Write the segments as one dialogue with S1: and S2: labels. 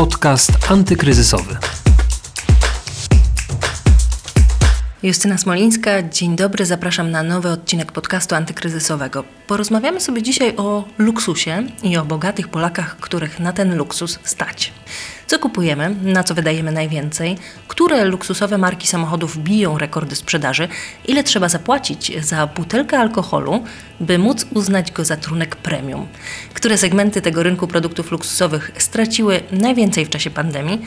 S1: Podcast antykryzysowy.
S2: Justyna Smolińska, dzień dobry, zapraszam na nowy odcinek podcastu antykryzysowego. Porozmawiamy sobie dzisiaj o luksusie i o bogatych Polakach, których na ten luksus stać. Co kupujemy, na co wydajemy najwięcej, które luksusowe marki samochodów biją rekordy sprzedaży, ile trzeba zapłacić za butelkę alkoholu, by móc uznać go za trunek premium, które segmenty tego rynku produktów luksusowych straciły najwięcej w czasie pandemii,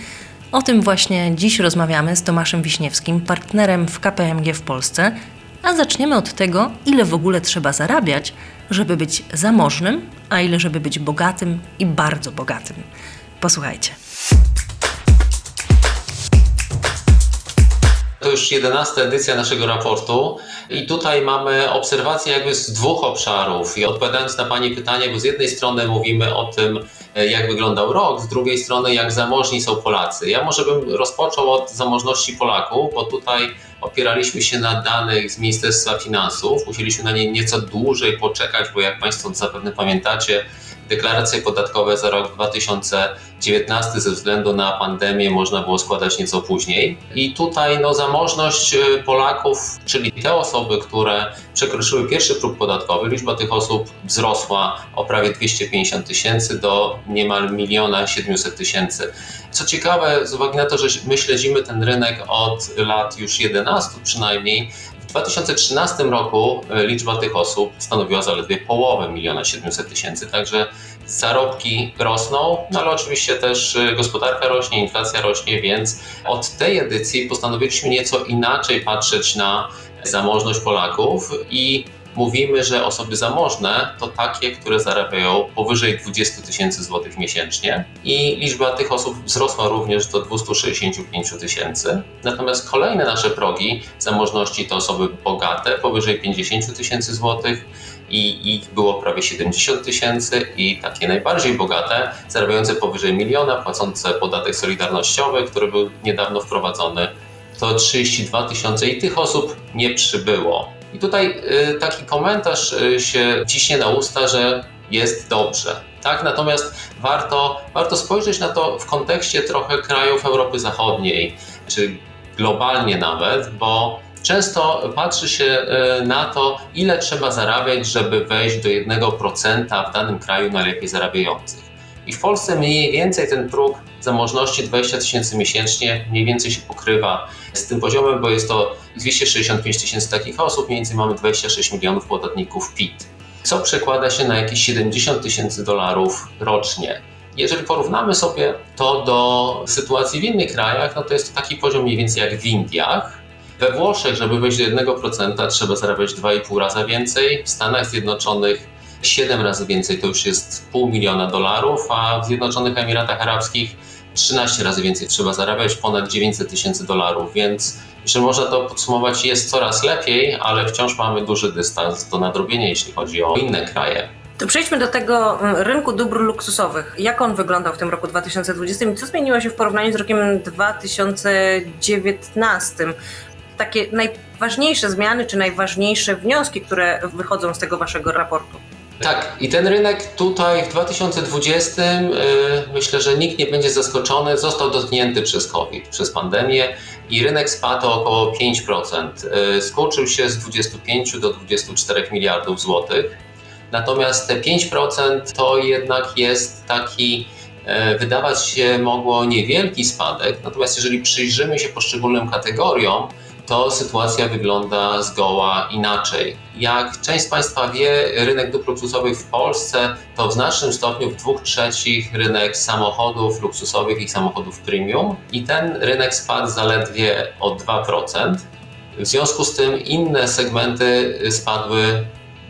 S2: o tym właśnie dziś rozmawiamy z Tomaszem Wiśniewskim, partnerem w KPMG w Polsce. A zaczniemy od tego, ile w ogóle trzeba zarabiać, żeby być zamożnym, a ile żeby być bogatym i bardzo bogatym. Posłuchajcie.
S3: Już 11 edycja naszego raportu i tutaj mamy obserwacje jakby z dwóch obszarów. I odpowiadając na Pani pytanie, bo z jednej strony mówimy o tym, E, jak wyglądał rok, z drugiej strony jak zamożni są Polacy. Ja może bym rozpoczął od zamożności Polaków, bo tutaj opieraliśmy się na danych z Ministerstwa Finansów. Musieliśmy na nie nieco dłużej poczekać, bo jak Państwo zapewne pamiętacie, deklaracje podatkowe za rok 2019 ze względu na pandemię można było składać nieco później. I tutaj no, zamożność y, Polaków, czyli te osoby, które przekroczyły pierwszy próg podatkowy, liczba tych osób wzrosła o prawie 250 tysięcy do niemal miliona 700 tysięcy. Co ciekawe, z uwagi na to, że my śledzimy ten rynek od lat już 11 przynajmniej, w 2013 roku e, liczba tych osób stanowiła zaledwie połowę miliona 700 tysięcy, także zarobki rosną, no ale oczywiście też e, gospodarka rośnie, inflacja rośnie, więc od tej edycji postanowiliśmy nieco inaczej patrzeć na zamożność Polaków i mówimy, że osoby zamożne to takie, które zarabiają powyżej 20 tysięcy złotych miesięcznie i liczba tych osób wzrosła również do 265 tysięcy. Natomiast kolejne nasze progi zamożności to osoby bogate, powyżej 50 tysięcy złotych i ich było prawie 70 tysięcy i takie najbardziej bogate, zarabiające powyżej miliona, płacące podatek solidarnościowy, który był niedawno wprowadzony, to 32 tysiące i tych osób nie przybyło. I tutaj y, taki komentarz y, się ciśnie na usta, że jest dobrze. Tak? Natomiast warto, warto spojrzeć na to w kontekście trochę krajów Europy Zachodniej, czy globalnie nawet, bo często patrzy się y, na to, ile trzeba zarabiać, żeby wejść do 1% w danym kraju najlepiej zarabiających. I w Polsce mniej więcej ten próg zamożności 20 tysięcy miesięcznie mniej więcej się pokrywa z tym poziomem, bo jest to 265 tysięcy takich osób, mniej więcej mamy 26 milionów podatników PIT, co przekłada się na jakieś 70 tysięcy dolarów rocznie. Jeżeli porównamy sobie to do sytuacji w innych krajach, no to jest to taki poziom mniej więcej jak w Indiach. We Włoszech, żeby wejść do 1%, trzeba zarabiać 2,5 razy więcej. W Stanach Zjednoczonych 7 razy więcej to już jest pół miliona dolarów, a w Zjednoczonych Emiratach Arabskich 13 razy więcej trzeba zarabiać, ponad 900 tysięcy dolarów, więc jeśli można to podsumować, jest coraz lepiej, ale wciąż mamy duży dystans do nadrobienia, jeśli chodzi o inne kraje.
S2: To przejdźmy do tego mm, rynku dóbr luksusowych. Jak on wyglądał w tym roku 2020 i co zmieniło się w porównaniu z rokiem 2019? Takie najważniejsze zmiany czy najważniejsze wnioski, które wychodzą z tego waszego raportu?
S3: Tak, i ten rynek tutaj w 2020 yy, myślę, że nikt nie będzie zaskoczony, został dotknięty przez COVID, przez pandemię i rynek spadł o około 5%. Yy, skurczył się z 25 do 24 miliardów złotych. Natomiast te 5% to jednak jest taki yy, wydawać się mogło niewielki spadek, natomiast jeżeli przyjrzymy się poszczególnym kategoriom, to sytuacja wygląda zgoła inaczej. Jak część z Państwa wie, rynek dóbr luksusowych w Polsce to w znacznym stopniu w dwóch trzecich rynek samochodów luksusowych i samochodów premium i ten rynek spadł zaledwie o 2%. W związku z tym inne segmenty spadły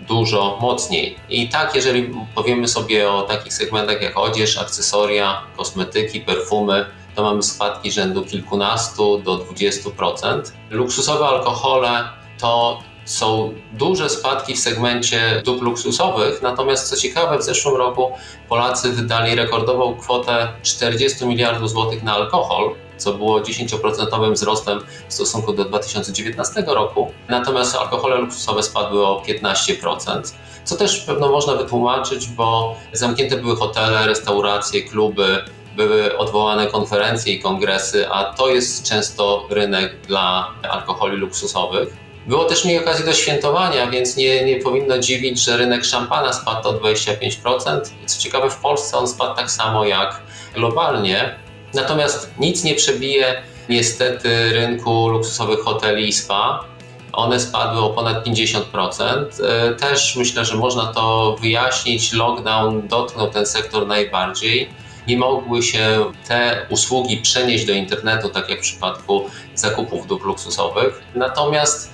S3: dużo mocniej. I tak, jeżeli powiemy sobie o takich segmentach jak odzież, akcesoria, kosmetyki, perfumy, to mamy spadki rzędu kilkunastu do 20%. Luksusowe alkohole to są duże spadki w segmencie dóbr luksusowych, natomiast co ciekawe, w zeszłym roku Polacy wydali rekordową kwotę 40 miliardów złotych na alkohol, co było 10% wzrostem w stosunku do 2019 roku. Natomiast alkohole luksusowe spadły o 15%, co też pewno można wytłumaczyć, bo zamknięte były hotele, restauracje, kluby, były odwołane konferencje i kongresy, a to jest często rynek dla alkoholi luksusowych. Było też mi okazji do świętowania, więc nie, nie powinno dziwić, że rynek szampana spadł o 25%. Co ciekawe, w Polsce on spadł tak samo jak globalnie. Natomiast nic nie przebije niestety rynku luksusowych hoteli i spa. One spadły o ponad 50%. E, Też myślę, że można to wyjaśnić. Lockdown dotknął ten sektor najbardziej. Nie mogły się te usługi przenieść do internetu, tak jak w przypadku zakupów dóbr luksusowych. Natomiast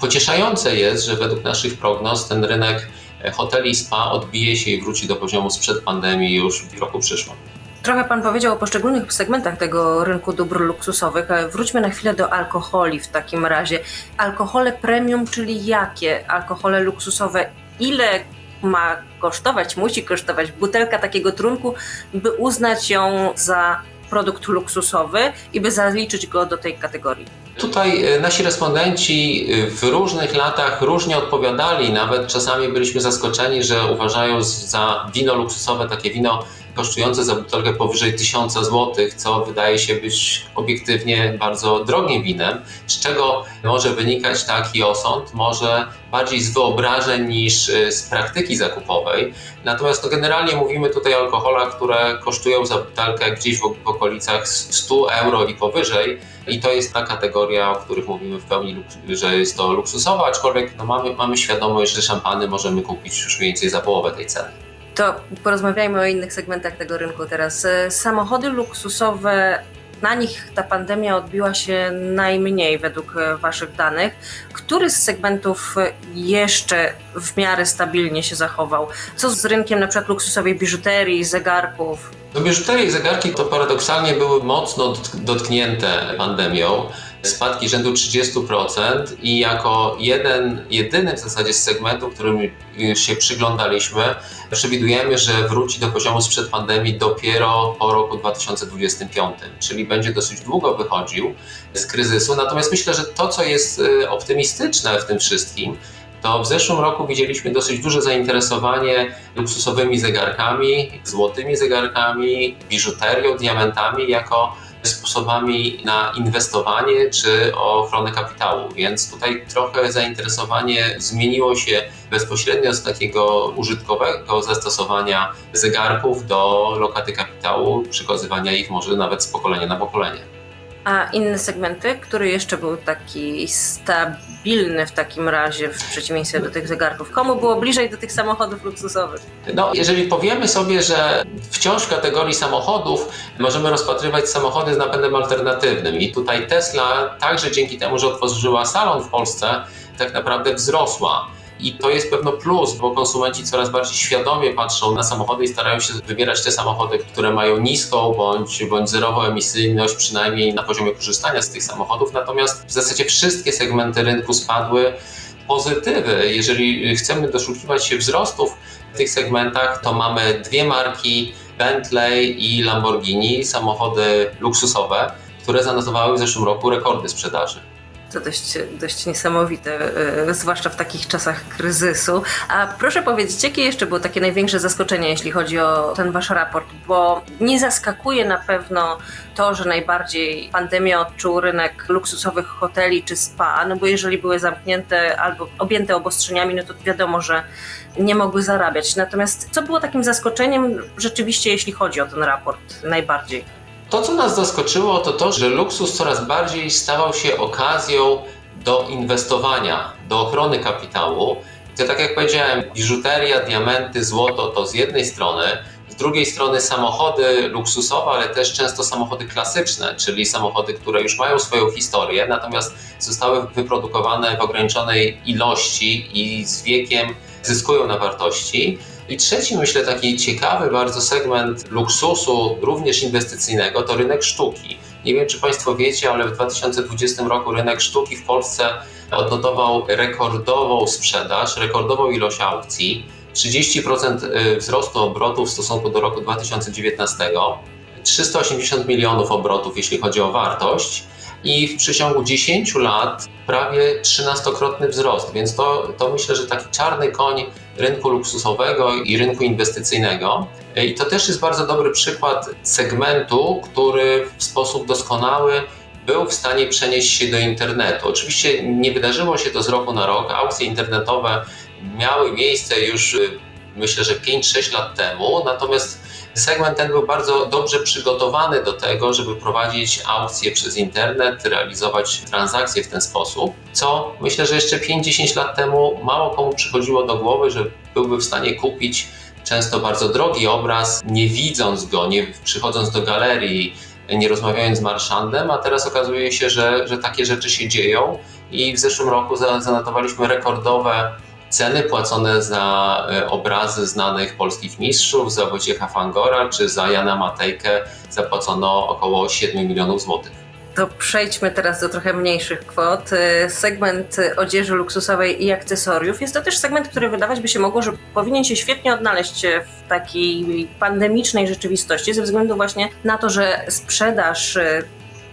S3: pocieszające jest, że według naszych prognoz ten rynek hoteli i spa odbije się i wróci do poziomu sprzed pandemii już w roku przyszłym.
S2: Trochę Pan powiedział o poszczególnych segmentach tego rynku dóbr luksusowych. ale Wróćmy na chwilę do alkoholi w takim razie. Alkohole premium, czyli jakie? Alkohole luksusowe. Ile ma kosztować, musi kosztować butelka takiego trunku, by uznać ją za produkt luksusowy i by zaliczyć go do tej kategorii?
S3: Tutaj e, nasi respondenci e, w różnych latach różnie odpowiadali, nawet czasami byliśmy zaskoczeni, że uważają za wino luksusowe takie wino kosztujące za butelkę powyżej 1000 zł, co wydaje się być obiektywnie bardzo drogim winem, z czego może wynikać taki osąd, może bardziej z wyobrażeń niż e, z praktyki zakupowej. Natomiast no, generalnie mówimy tutaj o alkoholach, które kosztują za butelkę gdzieś w, w okolicach 100 euro i powyżej. I to jest ta kategoria, o których mówimy w pełni, że jest to luksusowa, aczkolwiek no, mamy, mamy świadomość, że szampany możemy kupić już mniej więcej za połowę tej ceny.
S2: To porozmawiajmy o innych segmentach tego rynku teraz. E, Samochody luksusowe, na nich ta pandemia odbiła się najmniej według e, Waszych danych. Który z segmentów e, jeszcze w miarę stabilnie się zachował? Co z rynkiem na przykład luksusowej biżuterii, zegarków?
S3: No biżuterie i zegarki to paradoksalnie były mocno dotk- dotknięte pandemią. Spadki rzędu 30% i jako jeden, jedyny w zasadzie z segmentów, którym się przyglądaliśmy, przewidujemy, że wróci do poziomu sprzed pandemii dopiero po roku 2025, czyli będzie dosyć długo wychodził z kryzysu. Natomiast myślę, że to, co jest y, optymistyczne w tym wszystkim, to w zeszłym roku widzieliśmy dosyć duże zainteresowanie luksusowymi zegarkami, złotymi zegarkami, biżuterią, diamentami jako sposobami na inwestowanie czy ochronę kapitału. Więc tutaj trochę zainteresowanie zmieniło się bezpośrednio z takiego użytkowego zastosowania zegarków do lokaty kapitału, przekazywania ich może nawet z pokolenia na pokolenie.
S2: A inne segmenty, który jeszcze był taki stabilny w takim razie, w przeciwieństwie do tych zegarków? Komu było bliżej do tych samochodów luksusowych?
S3: No, jeżeli powiemy sobie, że wciąż w kategorii samochodów możemy rozpatrywać samochody z napędem alternatywnym i tutaj Tesla także dzięki temu, że otworzyła salon w Polsce, tak naprawdę wzrosła. I to jest pewno plus, bo konsumenci coraz bardziej świadomie patrzą na samochody i starają się wybierać te samochody, które mają niską bądź, bądź zerową emisyjność, przynajmniej na poziomie korzystania z tych samochodów. Natomiast w zasadzie wszystkie segmenty rynku spadły. Pozytywy, jeżeli chcemy doszukiwać się wzrostów w tych segmentach, to mamy dwie marki Bentley i Lamborghini, samochody luksusowe, które zanotowały w zeszłym roku rekordy sprzedaży.
S2: To dość, dość niesamowite, e, zwłaszcza w takich czasach kryzysu. A proszę powiedzieć, jakie jeszcze było takie największe zaskoczenie, jeśli chodzi o ten wasz raport? Bo nie zaskakuje na pewno to, że najbardziej pandemię odczuł rynek luksusowych hoteli czy spa, no bo jeżeli były zamknięte albo objęte obostrzeniami, no to wiadomo, że nie mogły zarabiać. Natomiast co było takim zaskoczeniem rzeczywiście, jeśli chodzi o ten raport najbardziej?
S3: To, co nas zaskoczyło, to to, że luksus coraz bardziej stawał się okazją do inwestowania, do ochrony kapitału. To tak jak powiedziałem, biżuteria, diamenty, złoto to z jednej strony, z drugiej strony samochody luksusowe, ale też często samochody klasyczne, czyli samochody, które już mają swoją historię, natomiast zostały wyprodukowane w ograniczonej ilości i z wiekiem zyskują na wartości. I trzeci, myślę, taki ciekawy bardzo segment luksusu, również inwestycyjnego, to rynek sztuki. Nie wiem, czy Państwo wiecie, ale w 2020 roku rynek sztuki w Polsce odnotował rekordową sprzedaż, rekordową ilość aukcji. 30% wzrostu obrotów w stosunku do roku 2019, 380 milionów obrotów, jeśli chodzi o wartość. I w przeciągu 10 lat prawie 13-krotny wzrost, więc to, to myślę, że taki czarny koń rynku luksusowego i rynku inwestycyjnego. I to też jest bardzo dobry przykład segmentu, który w sposób doskonały był w stanie przenieść się do internetu. Oczywiście nie wydarzyło się to z roku na rok. Aukcje internetowe miały miejsce już myślę, że 5-6 lat temu, natomiast segment ten był bardzo dobrze przygotowany do tego, żeby prowadzić aukcje przez internet, realizować transakcje w ten sposób, co myślę, że jeszcze 5-10 lat temu mało komu przychodziło do głowy, że byłby w stanie kupić często bardzo drogi obraz, nie widząc go, nie przychodząc do galerii, nie rozmawiając z marszandem, a teraz okazuje się, że, że takie rzeczy się dzieją i w zeszłym roku zanotowaliśmy rekordowe ceny płacone za e, obrazy znanych polskich mistrzów, za Wojciecha Fangora czy za Jana Matejkę zapłacono około 7 milionów złotych.
S2: To przejdźmy teraz do trochę mniejszych kwot. E, segment odzieży luksusowej i akcesoriów. Jest to też segment, który wydawać by się mogło, że powinien się świetnie odnaleźć w takiej pandemicznej rzeczywistości, ze względu właśnie na to, że sprzedaż e,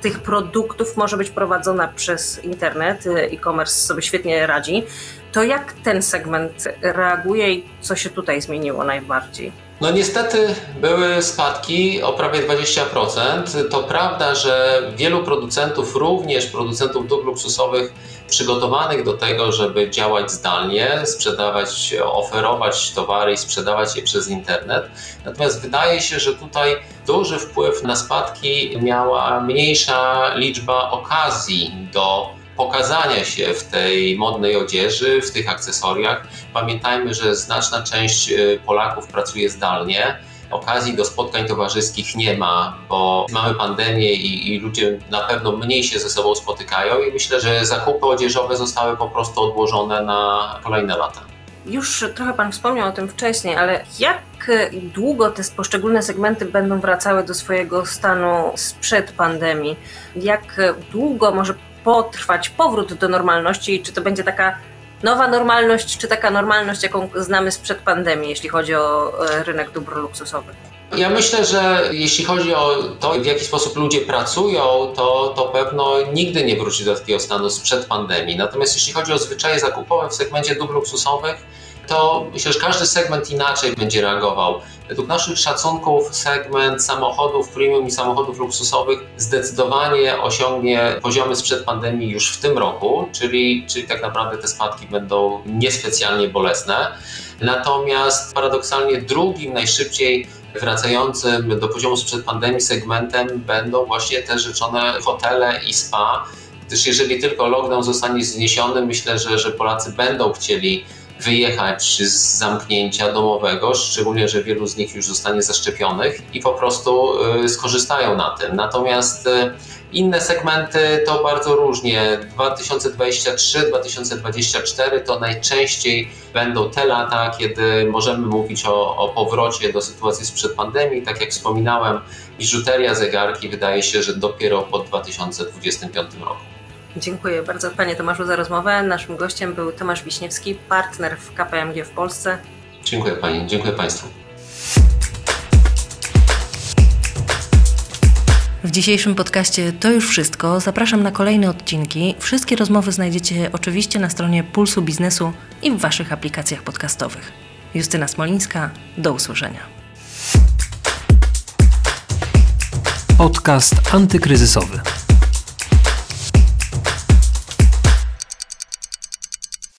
S2: tych produktów może być prowadzona przez internet, e-commerce sobie świetnie radzi. To jak ten segment reaguje i co się tutaj zmieniło najbardziej?
S3: No niestety były spadki o prawie 20%. To prawda, że wielu producentów, również producentów dóbr luksusowych, przygotowanych do tego, żeby działać zdalnie, sprzedawać, oferować towary i sprzedawać je przez internet. Natomiast wydaje się, że tutaj duży wpływ na spadki miała mniejsza liczba okazji do pokazania się w tej modnej odzieży, w tych akcesoriach. Pamiętajmy, że znaczna część y, Polaków pracuje zdalnie. Okazji do spotkań towarzyskich nie ma, bo mamy pandemię i, i ludzie na pewno mniej się ze sobą spotykają i myślę, że zakupy odzieżowe zostały po prostu odłożone na kolejne lata.
S2: Już trochę Pan wspomniał o tym wcześniej, ale jak długo te poszczególne segmenty będą wracały do swojego stanu sprzed pandemii? Jak długo może potrwać powrót do normalności? Czy to będzie taka nowa normalność, czy taka normalność, jaką znamy sprzed pandemii, jeśli chodzi o e, rynek dóbr luksusowych?
S3: Ja myślę, że jeśli chodzi o to, w jaki sposób ludzie pracują, to, to pewno nigdy nie wróci do takiego stanu sprzed pandemii. Natomiast jeśli chodzi o zwyczaje zakupowe w segmencie dóbr luksusowych, to myślę, że każdy segment inaczej będzie reagował. Według naszych szacunków segment samochodów premium i samochodów luksusowych zdecydowanie osiągnie poziomy sprzed pandemii już w tym roku, czyli, czyli tak naprawdę te spadki będą niespecjalnie bolesne. Natomiast paradoksalnie drugim najszybciej wracającym do poziomu sprzed pandemii segmentem będą właśnie te rzeczone hotele i spa, gdyż jeżeli tylko lockdown zostanie zniesiony, myślę, że, że Polacy będą chcieli wyjechać z zamknięcia domowego, szczególnie, że wielu z nich już zostanie zaszczepionych i po prostu y, skorzystają na tym. Natomiast y, inne segmenty to bardzo różnie. 2023-2024 to najczęściej będą te lata, kiedy możemy mówić o, o powrocie do sytuacji sprzed pandemii. Tak jak wspominałem, biżuteria, zegarki wydaje się, że dopiero po 2025 roku.
S2: Dziękuję bardzo Panie Tomaszu za rozmowę. Naszym gościem był Tomasz Wiśniewski, partner w KPMG w Polsce.
S3: Dziękuję Pani, dziękuję Państwu.
S2: W dzisiejszym podcaście to już wszystko. Zapraszam na kolejne odcinki. Wszystkie rozmowy znajdziecie oczywiście na stronie Pulsu Biznesu i w Waszych aplikacjach podcastowych. Justyna Smolińska, do usłyszenia.
S1: Podcast antykryzysowy.